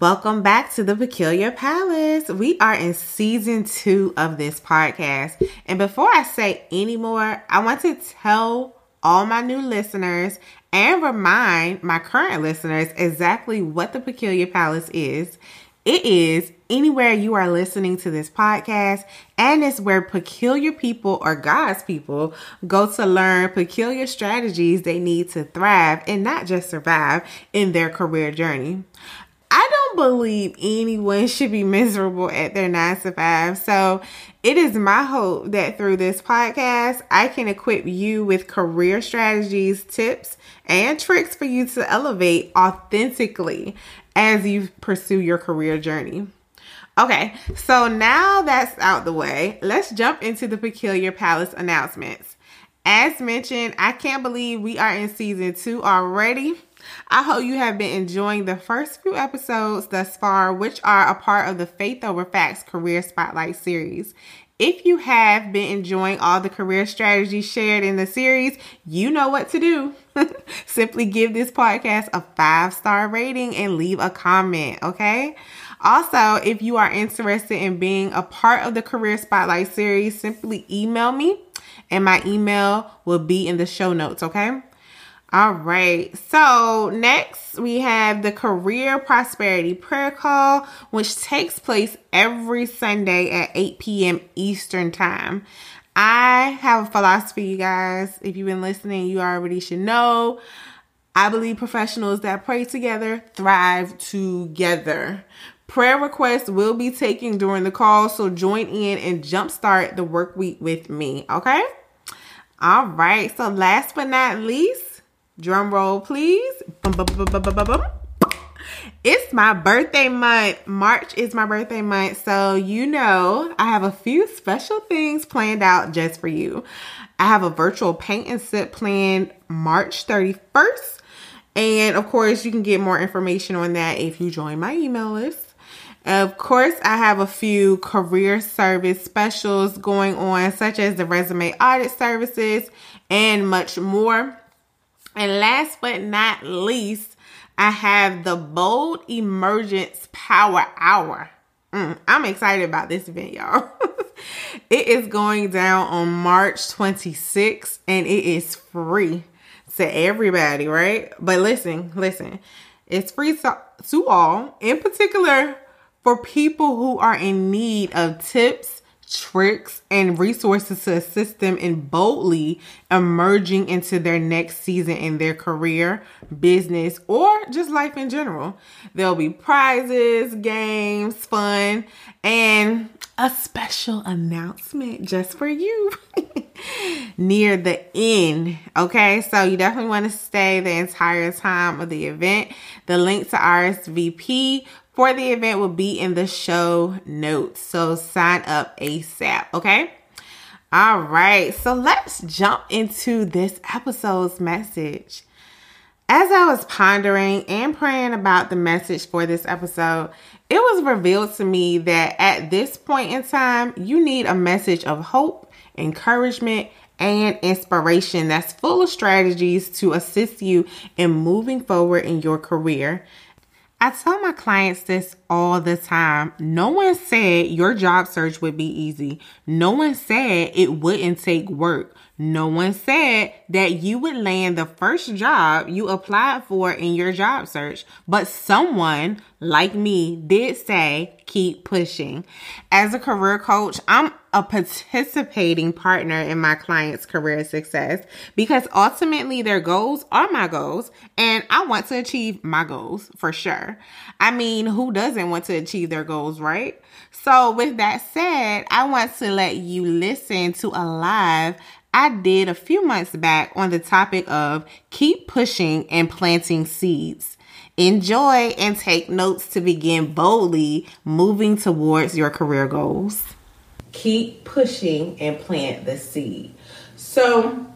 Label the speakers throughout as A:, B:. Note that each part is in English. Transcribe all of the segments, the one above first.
A: Welcome back to the Peculiar Palace. We are in season two of this podcast. And before I say any more, I want to tell all my new listeners and remind my current listeners exactly what the Peculiar Palace is. It is anywhere you are listening to this podcast, and it's where peculiar people or God's people go to learn peculiar strategies they need to thrive and not just survive in their career journey. I don't believe anyone should be miserable at their nine to five. So it is my hope that through this podcast, I can equip you with career strategies, tips, and tricks for you to elevate authentically as you pursue your career journey. Okay, so now that's out the way, let's jump into the Peculiar Palace announcements. As mentioned, I can't believe we are in season two already. I hope you have been enjoying the first few episodes thus far, which are a part of the Faith Over Facts Career Spotlight series. If you have been enjoying all the career strategies shared in the series, you know what to do. Simply give this podcast a five star rating and leave a comment, okay? Also, if you are interested in being a part of the Career Spotlight series, simply email me and my email will be in the show notes, okay? All right. So, next we have the Career Prosperity Prayer Call, which takes place every Sunday at 8 p.m. Eastern Time. I have a philosophy, you guys. If you've been listening, you already should know. I believe professionals that pray together thrive together. Prayer requests will be taken during the call, so join in and jumpstart the work week with me, okay? All right, so last but not least, Drum roll, please. It's my birthday month. March is my birthday month. So, you know, I have a few special things planned out just for you. I have a virtual paint and sip planned March 31st. And of course, you can get more information on that if you join my email list. Of course, I have a few career service specials going on, such as the resume audit services and much more. And last but not least, I have the Bold Emergence Power Hour. Mm, I'm excited about this event, y'all. it is going down on March 26th and it is free to everybody, right? But listen, listen, it's free to, to all, in particular for people who are in need of tips tricks, and resources to assist them in boldly emerging into their next season in their career, business, or just life in general. There'll be prizes, games, fun, and a special announcement just for you near the end. Okay, so you definitely want to stay the entire time of the event. The link to RSVP for the event will be in the show notes. So sign up ASAP, okay? All right, so let's jump into this episode's message. As I was pondering and praying about the message for this episode, it was revealed to me that at this point in time, you need a message of hope, encouragement, and inspiration that's full of strategies to assist you in moving forward in your career I tell my clients this all the time. No one said your job search would be easy. No one said it wouldn't take work. No one said that you would land the first job you applied for in your job search, but someone like me did say keep pushing. As a career coach, I'm a participating partner in my clients' career success because ultimately their goals are my goals and I want to achieve my goals for sure. I mean, who doesn't want to achieve their goals, right? So, with that said, I want to let you listen to a live I did a few months back on the topic of keep pushing and planting seeds. Enjoy and take notes to begin boldly moving towards your career goals. Keep pushing and plant the seed. So,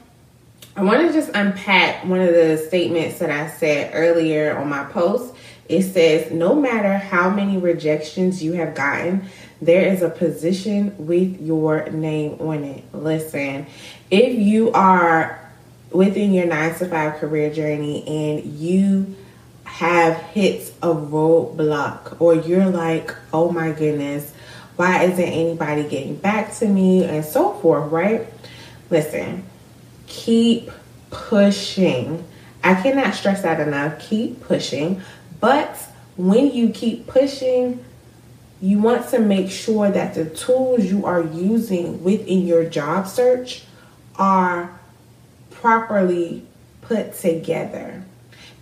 A: I want to just unpack one of the statements that I said earlier on my post. It says, No matter how many rejections you have gotten, there is a position with your name on it. Listen, if you are within your nine to five career journey and you have hit a roadblock or you're like, oh my goodness, why isn't anybody getting back to me and so forth, right? Listen, keep pushing. I cannot stress that enough. Keep pushing. But when you keep pushing, you want to make sure that the tools you are using within your job search are properly put together.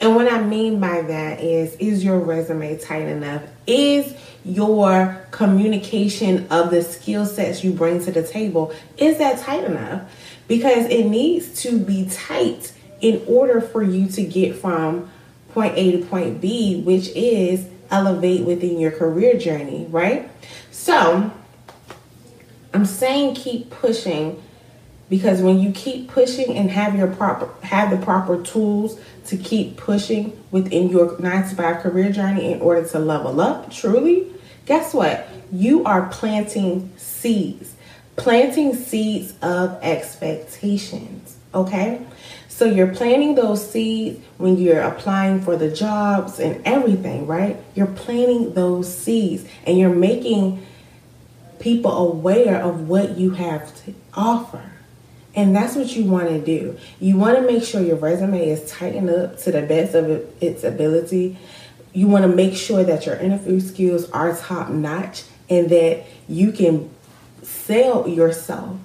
A: And what I mean by that is is your resume tight enough? Is your communication of the skill sets you bring to the table is that tight enough? Because it needs to be tight in order for you to get from point A to point B, which is elevate within your career journey, right? So, I'm saying keep pushing because when you keep pushing and have your proper have the proper tools to keep pushing within your 9 to 5 career journey in order to level up truly guess what? You are planting seeds. Planting seeds of expectations okay so you're planting those seeds when you're applying for the jobs and everything right you're planting those seeds and you're making people aware of what you have to offer and that's what you want to do. You want to make sure your resume is tightened up to the best of its ability. You want to make sure that your interview skills are top notch and that you can sell yourself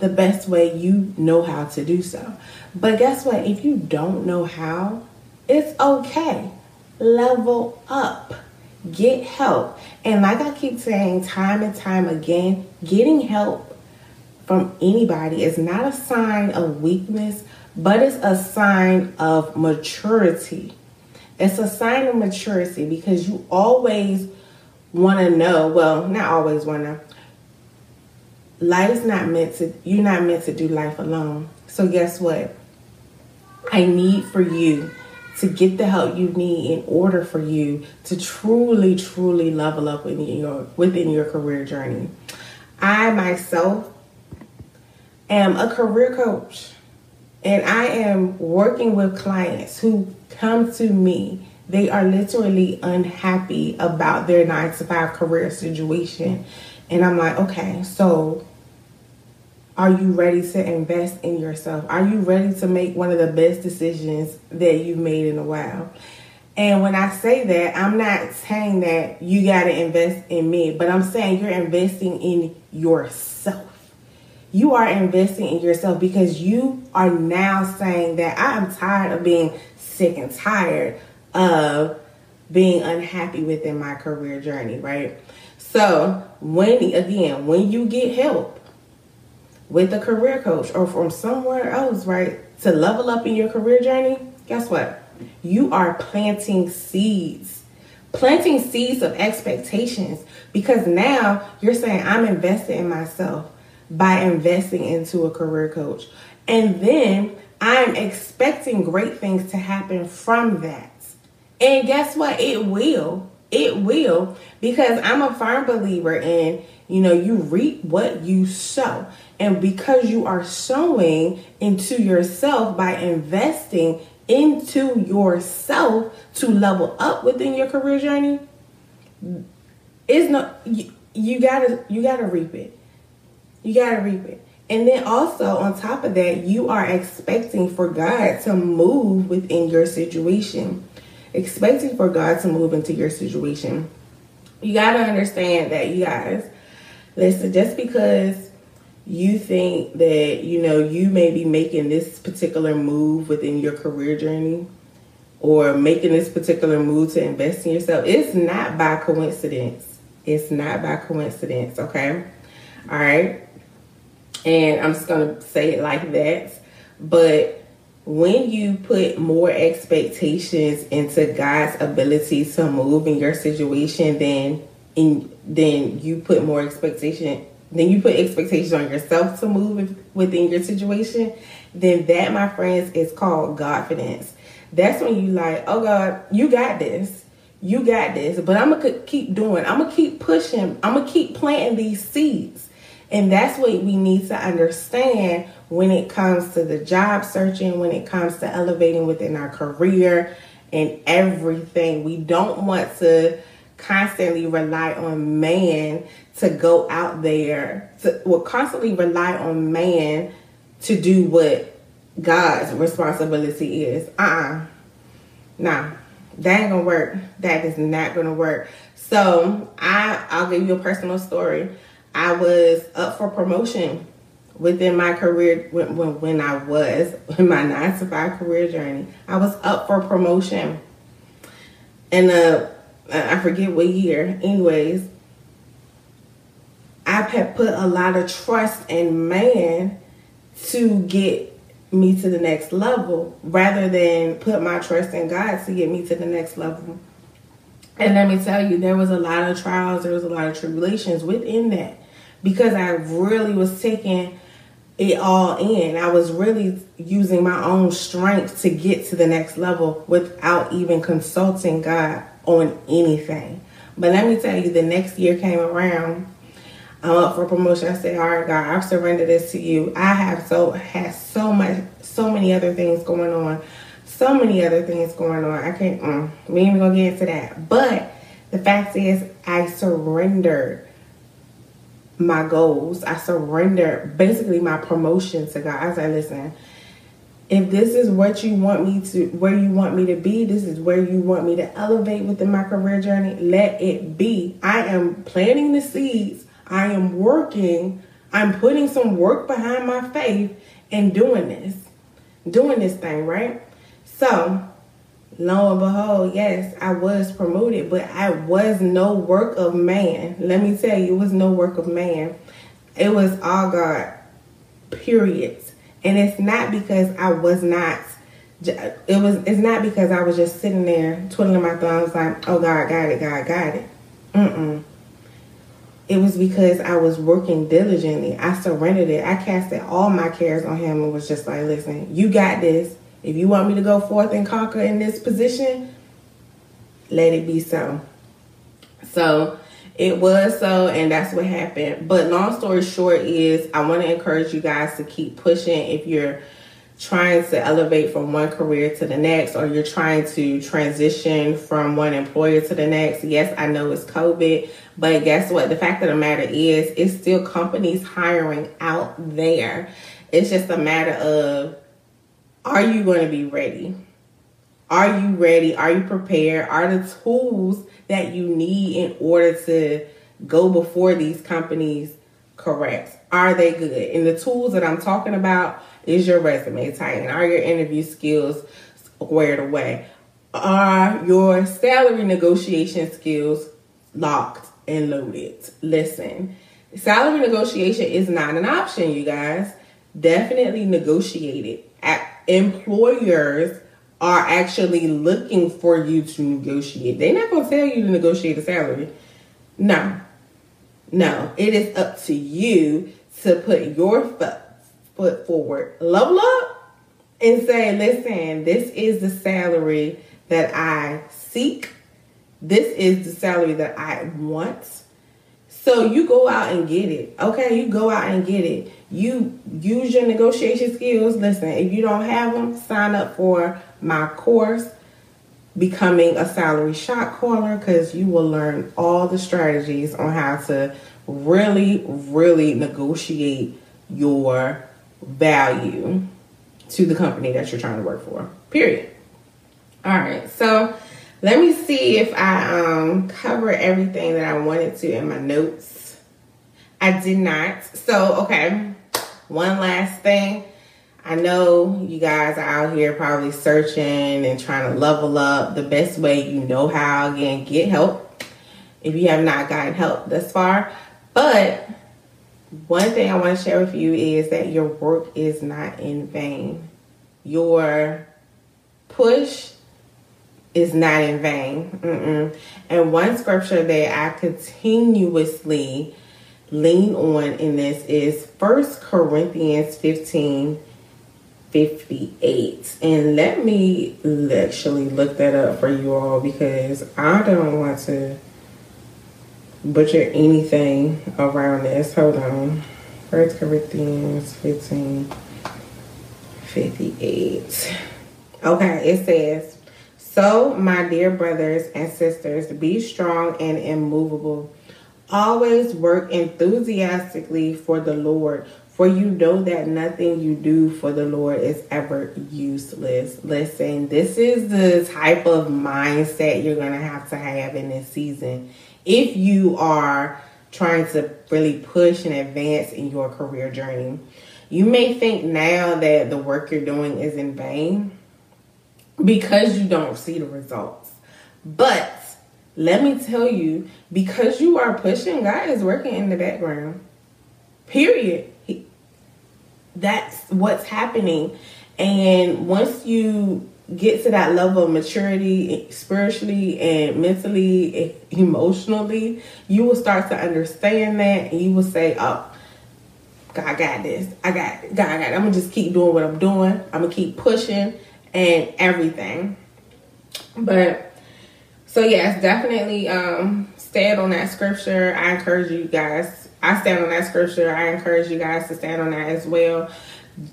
A: the best way you know how to do so. But guess what? If you don't know how, it's okay. Level up. Get help. And like I keep saying time and time again, getting help from anybody is not a sign of weakness, but it's a sign of maturity. It's a sign of maturity because you always want to know, well, not always want to. Life's not meant to, you're not meant to do life alone. So, guess what? I need for you to get the help you need in order for you to truly, truly level up within your within your career journey. I myself am a career coach and I am working with clients who come to me. They are literally unhappy about their nine to five career situation. And I'm like, okay, so are you ready to invest in yourself? Are you ready to make one of the best decisions that you've made in a while? And when I say that, I'm not saying that you got to invest in me, but I'm saying you're investing in yourself you are investing in yourself because you are now saying that I am tired of being sick and tired of being unhappy within my career journey, right? So, when again, when you get help with a career coach or from somewhere else, right, to level up in your career journey, guess what? You are planting seeds. Planting seeds of expectations because now you're saying, I'm invested in myself by investing into a career coach. And then I'm expecting great things to happen from that. And guess what? It will. It will because I'm a firm believer in, you know, you reap what you sow. And because you are sowing into yourself by investing into yourself to level up within your career journey, is not you, you gotta you gotta reap it. You got to reap it. And then also, on top of that, you are expecting for God to move within your situation. Expecting for God to move into your situation. You got to understand that, you guys, listen, just because you think that, you know, you may be making this particular move within your career journey or making this particular move to invest in yourself, it's not by coincidence. It's not by coincidence, okay? All right and I'm just gonna say it like that. But when you put more expectations into God's ability to move in your situation, then in then you put more expectation then you put expectations on yourself to move within your situation, then that, my friends, is called confidence. That's when you like, oh God, you got this. You got this. But I'm gonna keep doing. I'm gonna keep pushing. I'm gonna keep planting these seeds. And that's what we need to understand when it comes to the job searching, when it comes to elevating within our career and everything. We don't want to constantly rely on man to go out there to will constantly rely on man to do what God's responsibility is. Uh-uh. Nah. That ain't gonna work. That is not gonna work. So I I'll give you a personal story. I was up for promotion within my career when, when, when I was in my nine to five career journey. I was up for promotion. And uh I forget what year. Anyways, I had put a lot of trust in man to get me to the next level rather than put my trust in God to get me to the next level. And let me tell you, there was a lot of trials, there was a lot of tribulations within that because I really was taking it all in. I was really using my own strength to get to the next level without even consulting God on anything. But let me tell you, the next year came around. I'm up for promotion. I say, "All right, God, I've surrendered this to you. I have so had so much, so many other things going on, so many other things going on. I can't. Mm, we ain't even gonna get into that. But the fact is, I surrendered my goals. I surrendered basically my promotion to God. I said, listen." if this is what you want me to where you want me to be this is where you want me to elevate within my career journey let it be i am planting the seeds i am working i'm putting some work behind my faith and doing this doing this thing right so lo and behold yes i was promoted but i was no work of man let me tell you it was no work of man it was all god period and it's not because I was not it was it's not because I was just sitting there twiddling my thumbs like, oh God got it, God got it. Mm-mm. It was because I was working diligently. I surrendered it. I casted all my cares on him and was just like, listen, you got this. If you want me to go forth and conquer in this position, let it be so. So it was so, and that's what happened. But long story short is I want to encourage you guys to keep pushing if you're trying to elevate from one career to the next or you're trying to transition from one employer to the next. Yes, I know it's COVID, but guess what? The fact of the matter is, it's still companies hiring out there. It's just a matter of are you going to be ready? Are you ready? Are you prepared? Are the tools that you need in order to go before these companies correct? Are they good? And the tools that I'm talking about is your resume tighten. Are your interview skills squared away? Are your salary negotiation skills locked and loaded? Listen, salary negotiation is not an option, you guys. Definitely negotiate it. At employers are actually looking for you to negotiate. They're not going to tell you to negotiate a salary. No. No. It is up to you to put your foot forward, level up, and say, listen, this is the salary that I seek. This is the salary that I want. So you go out and get it. Okay, you go out and get it. You use your negotiation skills. Listen, if you don't have them, sign up for my course, Becoming a Salary Shot Caller, because you will learn all the strategies on how to really, really negotiate your value to the company that you're trying to work for. Period. All right, so let me see if I um cover everything that I wanted to in my notes. I did not. So, okay, one last thing. I know you guys are out here probably searching and trying to level up the best way you know how. Again, get help if you have not gotten help thus far. But one thing I want to share with you is that your work is not in vain. your push is not in vain. Mm-mm. And one scripture that I continuously lean on in this is First Corinthians 15 58. And let me actually look that up for you all because I don't want to butcher anything around this. Hold on. First Corinthians 15 58. Okay, it says, So, my dear brothers and sisters, be strong and immovable. Always work enthusiastically for the Lord, for you know that nothing you do for the Lord is ever useless. Listen, this is the type of mindset you're going to have to have in this season. If you are trying to really push and advance in your career journey, you may think now that the work you're doing is in vain because you don't see the results. But let me tell you, because you are pushing, God is working in the background. Period. That's what's happening. And once you get to that level of maturity spiritually and mentally, emotionally, you will start to understand that and you will say, Oh, God, I got this. I got. God, I got it. I'm gonna just keep doing what I'm doing. I'm gonna keep pushing and everything. But so yes, definitely um stand on that scripture. I encourage you guys. I stand on that scripture. I encourage you guys to stand on that as well.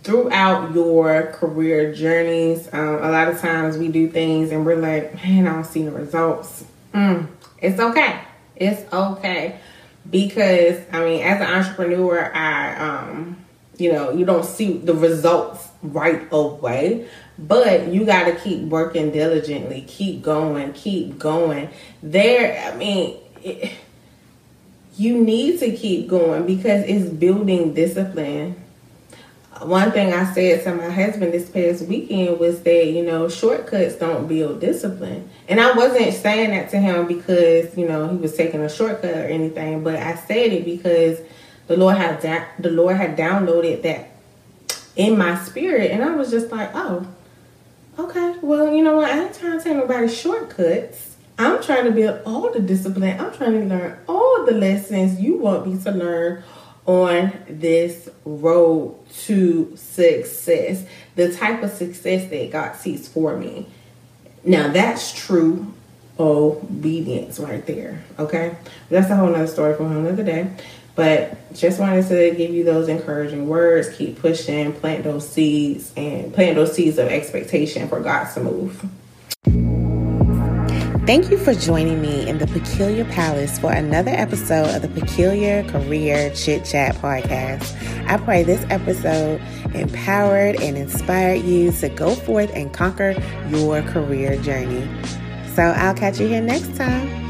A: Throughout your career journeys, um, a lot of times we do things and we're like, man, I don't see the results. Mm, it's okay. It's okay. Because, I mean, as an entrepreneur, I, um, you know, you don't see the results right away, but you got to keep working diligently, keep going, keep going. There, I mean, it, you need to keep going because it's building discipline. One thing I said to my husband this past weekend was that, you know, shortcuts don't build discipline. And I wasn't saying that to him because, you know, he was taking a shortcut or anything, but I said it because the Lord had da- the Lord had downloaded that in my spirit and I was just like, "Oh, okay. Well, you know what? I ain't trying to take nobody shortcuts. I'm trying to build all the discipline. I'm trying to learn all the lessons you want me to learn on this road to success. The type of success that God sees for me. Now that's true obedience right there. Okay. That's a whole nother story for another day. But just wanted to give you those encouraging words. Keep pushing, plant those seeds, and plant those seeds of expectation for God to move.
B: Thank you for joining me in the Peculiar Palace for another episode of the Peculiar Career Chit Chat podcast. I pray this episode empowered and inspired you to go forth and conquer your career journey. So I'll catch you here next time.